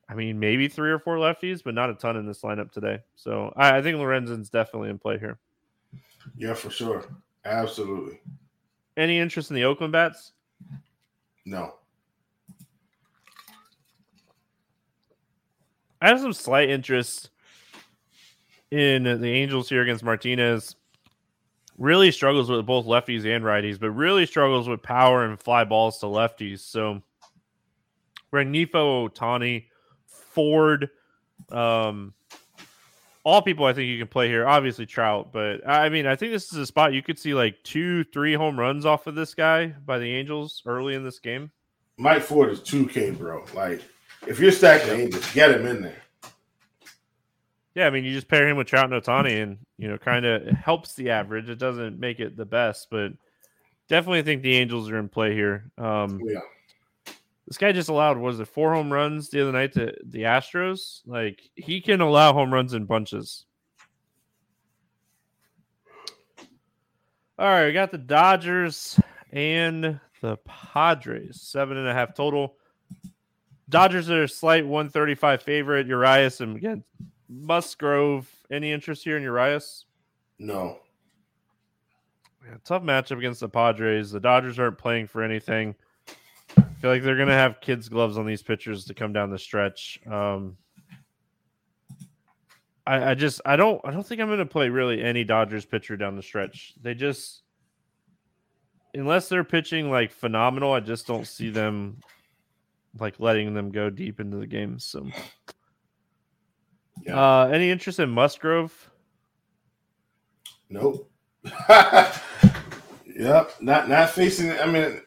Speaker 1: I mean, maybe three or four lefties, but not a ton in this lineup today. So I, I think Lorenzen's definitely in play here.
Speaker 2: Yeah, for sure. Absolutely.
Speaker 1: Any interest in the Oakland bats?
Speaker 2: No.
Speaker 1: I have some slight interest in the Angels here against Martinez. Really struggles with both lefties and righties, but really struggles with power and fly balls to lefties. So, Rengifo, Ohtani, Ford, um, all people I think you can play here. Obviously Trout, but I mean I think this is a spot you could see like two, three home runs off of this guy by the Angels early in this game.
Speaker 2: Mike Ford is two K, bro. Like if you're stacking Angels, get him in there.
Speaker 1: Yeah, I mean you just pair him with Trout and Ohtani, and you know kind of helps the average. It doesn't make it the best, but definitely think the Angels are in play here. Um,
Speaker 2: Yeah.
Speaker 1: This guy just allowed was it four home runs the other night to the Astros? Like he can allow home runs in bunches. All right, we got the Dodgers and the Padres, seven and a half total. Dodgers are a slight 135 favorite. Urias and again Musgrove. Any interest here in Urias?
Speaker 2: No.
Speaker 1: Yeah, tough matchup against the Padres. The Dodgers aren't playing for anything. Feel like they're gonna have kids' gloves on these pitchers to come down the stretch. Um, I, I just I don't I don't think I'm gonna play really any Dodgers pitcher down the stretch. They just unless they're pitching like phenomenal, I just don't see them like letting them go deep into the game. So
Speaker 2: Yeah.
Speaker 1: uh any interest in Musgrove?
Speaker 2: Nope. yep. Not not facing. I mean,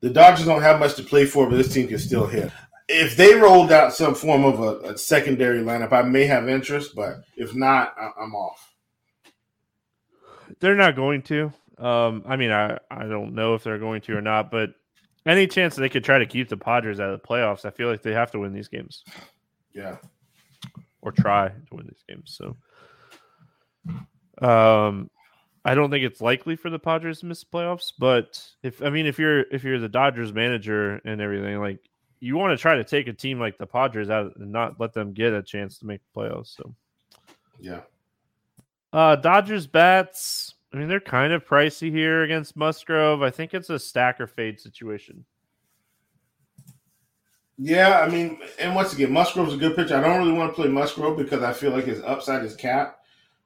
Speaker 2: the Dodgers don't have much to play for, but this team can still hit. If they rolled out some form of a, a secondary lineup, I may have interest, but if not, I, I'm off.
Speaker 1: They're not going to. Um, I mean, I, I don't know if they're going to or not, but any chance they could try to keep the Padres out of the playoffs, I feel like they have to win these games
Speaker 2: Yeah.
Speaker 1: or try to win these games. So, um, I don't think it's likely for the Padres to miss the playoffs, but if I mean, if you're if you're the Dodgers manager and everything, like you want to try to take a team like the Padres out and not let them get a chance to make the playoffs. So,
Speaker 2: Yeah.
Speaker 1: Uh, Dodgers bats. I mean, they're kind of pricey here against Musgrove. I think it's a stack or fade situation.
Speaker 2: Yeah, I mean, and once again, Musgrove's a good pitcher. I don't really want to play Musgrove because I feel like his upside is capped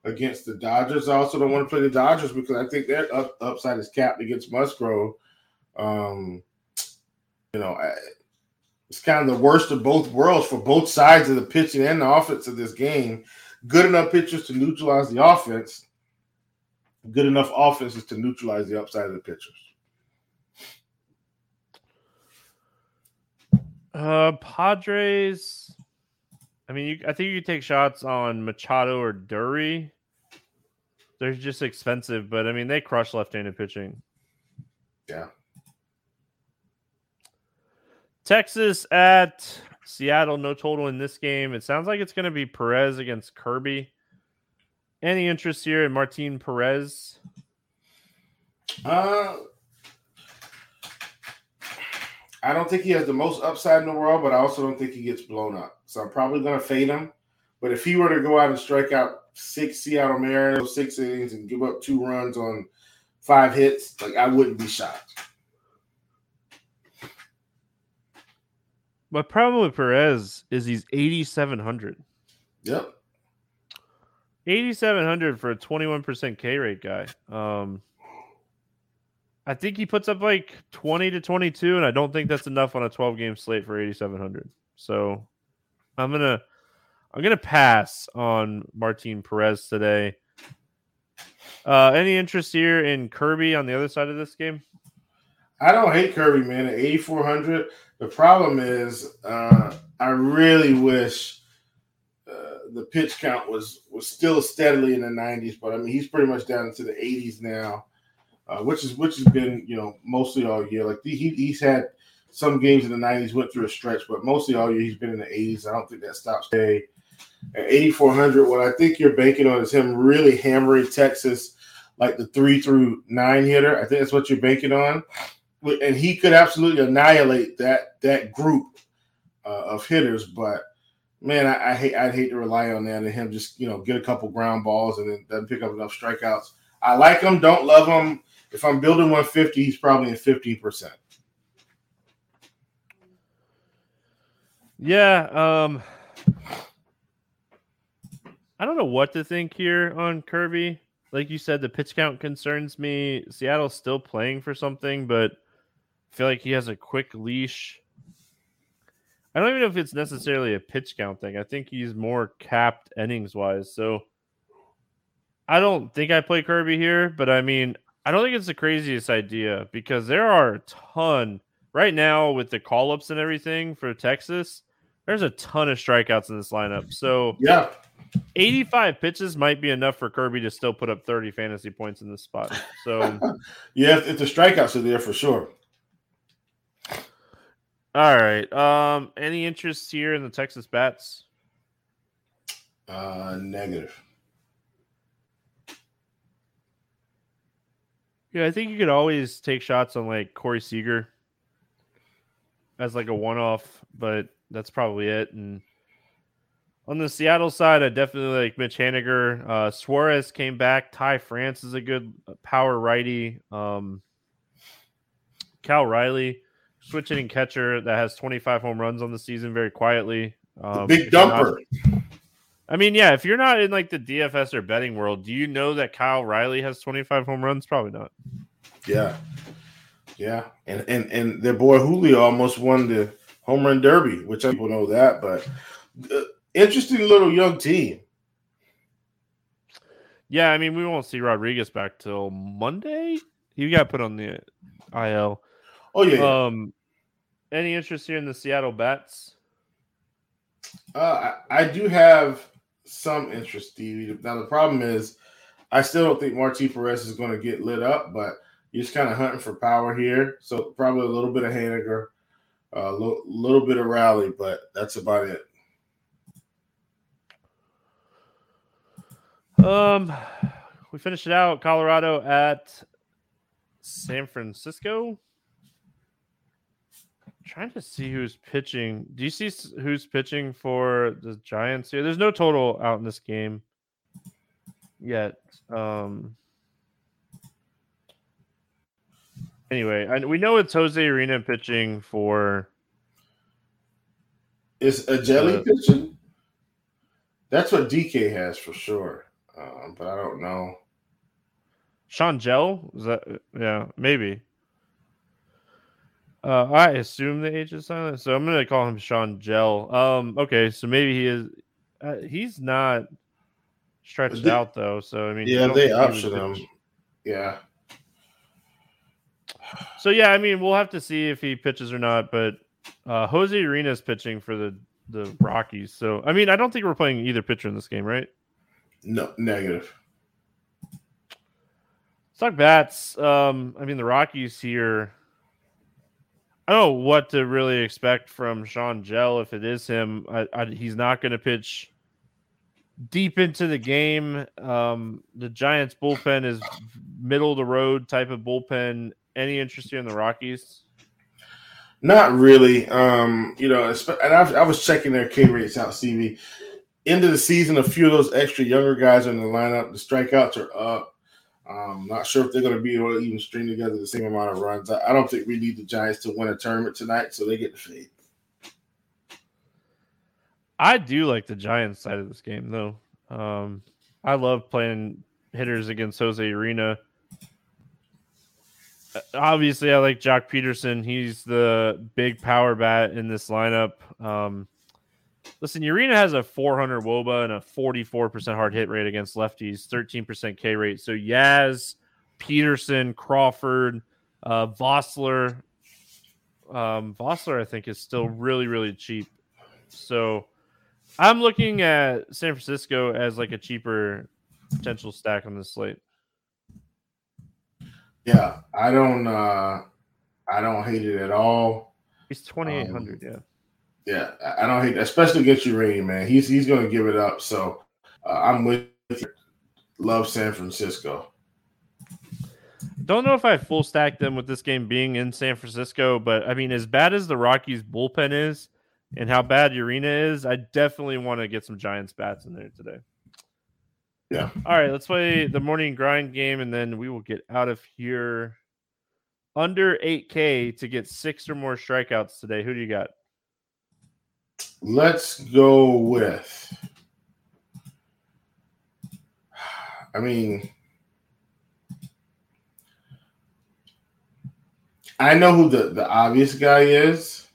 Speaker 2: against the Dodgers. I also don't want to play the Dodgers because I think their up, upside is capped against Musgrove. Um, you know, I, it's kind of the worst of both worlds for both sides of the pitching and the offense of this game. Good enough pitchers to neutralize the offense. Good enough offenses to neutralize the upside of the pitchers.
Speaker 1: Uh, Padres. I mean, you, I think you could take shots on Machado or Drury. They're just expensive, but I mean, they crush left-handed pitching.
Speaker 2: Yeah.
Speaker 1: Texas at Seattle, no total in this game. It sounds like it's going to be Perez against Kirby. Any interest here in Martin Perez?
Speaker 2: Uh, I don't think he has the most upside in the world, but I also don't think he gets blown up. So I'm probably going to fade him. But if he were to go out and strike out six Seattle Mariners, six innings, and give up two runs on five hits, like I wouldn't be shocked.
Speaker 1: My problem with Perez is he's 8,700.
Speaker 2: Yep.
Speaker 1: 8,700 for a 21% K rate guy. Um, I think he puts up like 20 to 22, and I don't think that's enough on a 12 game slate for 8,700. So I'm going to. I'm gonna pass on Martin Perez today. Uh, any interest here in Kirby on the other side of this game?
Speaker 2: I don't hate Kirby, man. At 8,400, the problem is uh, I really wish uh, the pitch count was was still steadily in the 90s, but I mean he's pretty much down into the 80s now, uh, which is which has been you know mostly all year. Like he he's had some games in the 90s went through a stretch, but mostly all year he's been in the 80s. I don't think that stops today. At 8,400, what I think you're banking on is him really hammering Texas like the three through nine hitter. I think that's what you're banking on. And he could absolutely annihilate that that group uh, of hitters, but man, I, I, hate I'd hate to rely on that and him just you know get a couple ground balls and then doesn't pick up enough strikeouts. I like him, don't love him. If I'm building 150, he's probably in 15 percent.
Speaker 1: Yeah, um, I don't know what to think here on Kirby. Like you said, the pitch count concerns me. Seattle's still playing for something, but I feel like he has a quick leash. I don't even know if it's necessarily a pitch count thing. I think he's more capped innings wise. So I don't think I play Kirby here, but I mean, I don't think it's the craziest idea because there are a ton right now with the call ups and everything for Texas there's a ton of strikeouts in this lineup. So
Speaker 2: yeah,
Speaker 1: 85 pitches might be enough for Kirby to still put up 30 fantasy points in this spot. So
Speaker 2: yeah, if the strikeouts are there for sure.
Speaker 1: All right. Um, any interest here in the Texas bats?
Speaker 2: Uh, negative.
Speaker 1: Yeah, I think you could always take shots on like Corey Seager as like a one-off, but that's probably it. And on the Seattle side, I definitely like Mitch Haniger. Uh, Suarez came back. Ty France is a good power righty. Um, Cal Raleigh, switch hitting catcher that has 25 home runs on the season very quietly.
Speaker 2: Um, big dumper.
Speaker 1: Not, I mean, yeah, if you're not in like the DFS or betting world, do you know that Kyle Raleigh has 25 home runs? Probably not.
Speaker 2: Yeah. Yeah. And and and their boy Julio almost won the home run derby, which people know that, but uh, interesting little young team.
Speaker 1: Yeah, I mean, we won't see Rodriguez back till Monday. He got put on the IL.
Speaker 2: Oh yeah.
Speaker 1: Um, any interest here in the Seattle Bats?
Speaker 2: Uh, I, I do have some interest, Stevie. Now the problem is, I still don't think Martin Perez is going to get lit up, but you're just kind of hunting for power here. So probably a little bit of Haniger, a little bit of Raleigh, but that's about it.
Speaker 1: Um, we finished it out. Colorado at San Francisco. Trying to see who's pitching. Do you see who's pitching for the Giants here? There's no total out in this game yet. Um, Anyway, I, we know it's Jose Urena pitching for.
Speaker 2: Is a Hjelle uh, pitching? That's what DK has for sure, um, but I don't know.
Speaker 1: Sean Hjelle is that? Yeah, maybe. Uh, I assume the H is silent, so I'm gonna call him Sean Hjelle. Um, okay, so maybe he is. Uh, he's not stretched they, out though, so I mean,
Speaker 2: yeah, they option him. Yeah,
Speaker 1: so yeah, I mean, we'll have to see if he pitches or not. But uh, Jose Urena's pitching for the the Rockies. So I mean, I don't think we're playing either pitcher in this game, right?
Speaker 2: No, negative.
Speaker 1: Let's talk bats. Um, I mean, the Rockies here. I don't know what to really expect from Sean Hjelle if it is him. I, I, he's not going to pitch deep into the game. Um, the Giants bullpen is middle of the road type of bullpen any interest here in the Rockies?
Speaker 2: Not really. Um, you know, and I, I was checking their K rates out, Stevie. End of the season, a few of those extra younger guys are in the lineup. The strikeouts are up. Um, not sure if they're going to be able to even string together the same amount of runs. I, I don't think we need the Giants to win a tournament tonight, so they get the fade.
Speaker 1: I do like the Giants side of this game, though. Um, I love playing hitters against Jose Urena. obviously I like Joc Pederson. He's the big power bat in this lineup. Um, listen, Urena has a 400 wOBA and a 44% hard hit rate against lefties, 13% K rate. So Yaz, Pederson, Crawford, uh, Vosler. Um, Vosler, I think, is still really, really cheap. So I'm looking at San Francisco as like a cheaper potential stack on this slate.
Speaker 2: Yeah, I don't. uh I don't hate it at all.
Speaker 1: He's twenty eight hundred. Um,
Speaker 2: yeah. Yeah, I don't hate, that, especially against Uranium, man. He's he's going to give it up. So uh, I'm with you. Love San Francisco.
Speaker 1: Don't know if I full stack them with this game being in San Francisco, but I mean, as bad as the Rockies bullpen is, and how bad Urena is, I definitely want to get some Giants bats in there today.
Speaker 2: Yeah.
Speaker 1: All right, let's play the morning grind game, and then we will get out of here. Under 8K to get six or more strikeouts today. Who do you got?
Speaker 2: Let's go with. I mean, I know who the, the obvious guy is.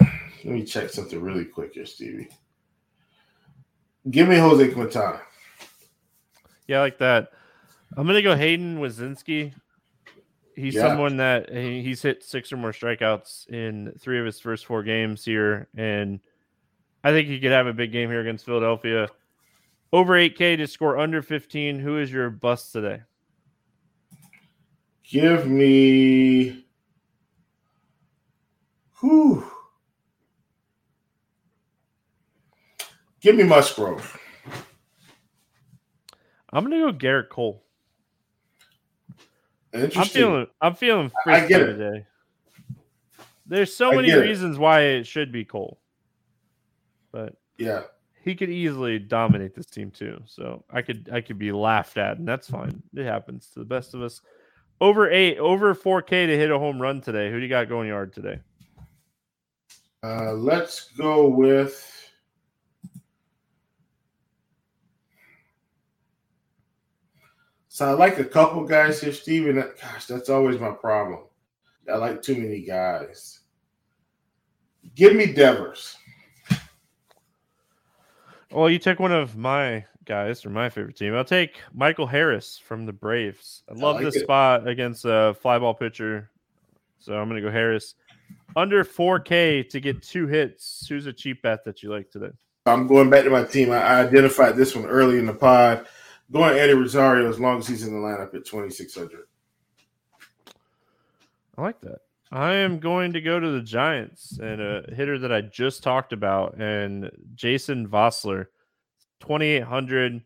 Speaker 2: Let me check something really quick here, Stevie. Give me Jose Quintana.
Speaker 1: Yeah, I like that. I'm gonna go Hayden Wesneski. He's yeah. someone that he's hit six or more strikeouts in three of his first four games here, and I think he could have a big game here against Philadelphia. Over 8K to score under 15. Who is your bust today?
Speaker 2: Give me. Whew. Give me Musgrove.
Speaker 1: I'm gonna go Gerrit Cole.
Speaker 2: Interesting.
Speaker 1: I'm feeling I'm feeling frisky today. There's so many reasons why it should be Cole. But
Speaker 2: yeah,
Speaker 1: he could easily dominate this team too. So I could I could be laughed at, and that's fine. It happens to the best of us. Over eight, over four K to hit a home run today. Who do you got going yard today?
Speaker 2: Uh, let's go with. So I like a couple guys here, Steven. Gosh, that's always my problem. I like too many guys. Give me Devers.
Speaker 1: Well, you took one of my guys from my favorite team. I'll take Michael Harris from the Braves. I love I like this it. spot against a flyball pitcher. So I'm going to go Harris. Under 4K to get two hits. Who's a cheap bet that you like today?
Speaker 2: I'm going back to my team. I identified this one early in the pod. Going Eddie Rosario as long as he's in the lineup at 2,600.
Speaker 1: I like that. I am going to go to the Giants and a hitter that I just talked about, and Jason Vosler, 2,800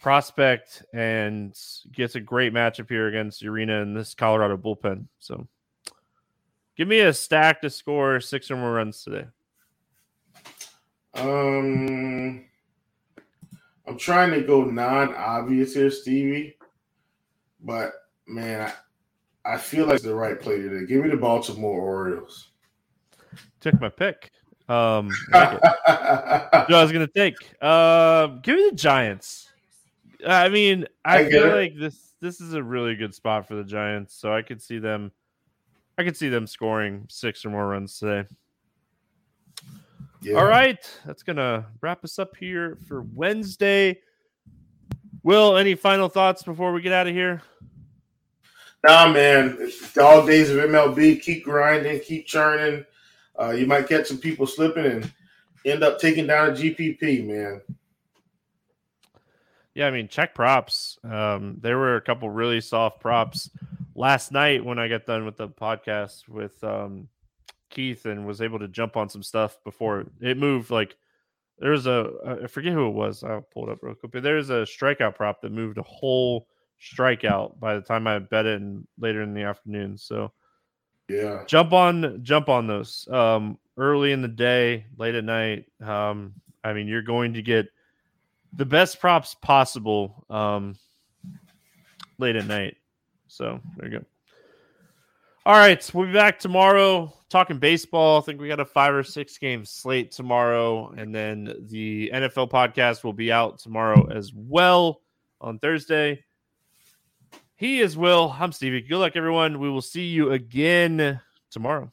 Speaker 1: prospect, and gets a great matchup here against Urena in this Colorado bullpen. So give me a stack to score six or more runs today.
Speaker 2: Um, I'm trying to go non-obvious here, Stevie, but man, I, I feel like the right play today. Give me the Baltimore Orioles.
Speaker 1: Took my pick. Um, like I was gonna take. Uh, give me the Giants. I mean, I, I feel it. like this this is a really good spot for the Giants, so I could see them. I could see them scoring six or more runs today. Yeah. All right, that's gonna wrap us up here for Wednesday. Will, any final thoughts before we get out of here?
Speaker 2: Nah, man. Dog days of MLB. Keep grinding, keep churning. Uh, you might catch some people slipping and end up taking down a GPP, man.
Speaker 1: Yeah, I mean, check props. Um, there were a couple really soft props last night when I got done with the podcast with um, Keith and was able to jump on some stuff before it moved. Like there was a I forget who it was. I'll pull it up real quick. But there's a strikeout prop that moved a whole strikeout by the time I bet it in later in the afternoon. So
Speaker 2: yeah,
Speaker 1: jump on jump on those um, early in the day, late at night. Um, I mean, you're going to get the best props possible um, late at night. So there you go. All right, we'll be back tomorrow talking baseball. I think we got a five or six game slate tomorrow, and then the NFL podcast will be out tomorrow as well on Thursday. He is Will. I'm Stevie. Good luck, everyone. We will see you again tomorrow.